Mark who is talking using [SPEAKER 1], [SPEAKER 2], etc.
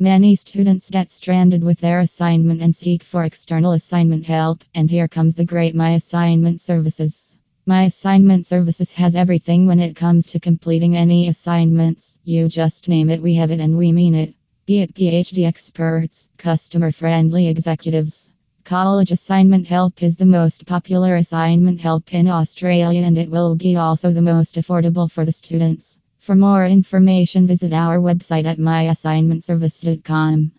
[SPEAKER 1] Many students get stranded with their assignment and seek for external assignment help. And here comes the great My Assignment Services. My Assignment Services has everything when it comes to completing any assignments. You just name it, we have it, and we mean it. Be it PhD experts, customer friendly executives. College assignment help is the most popular assignment help in Australia and it will be also the most affordable for the students. For more information, visit our website at myassignmentservice.com.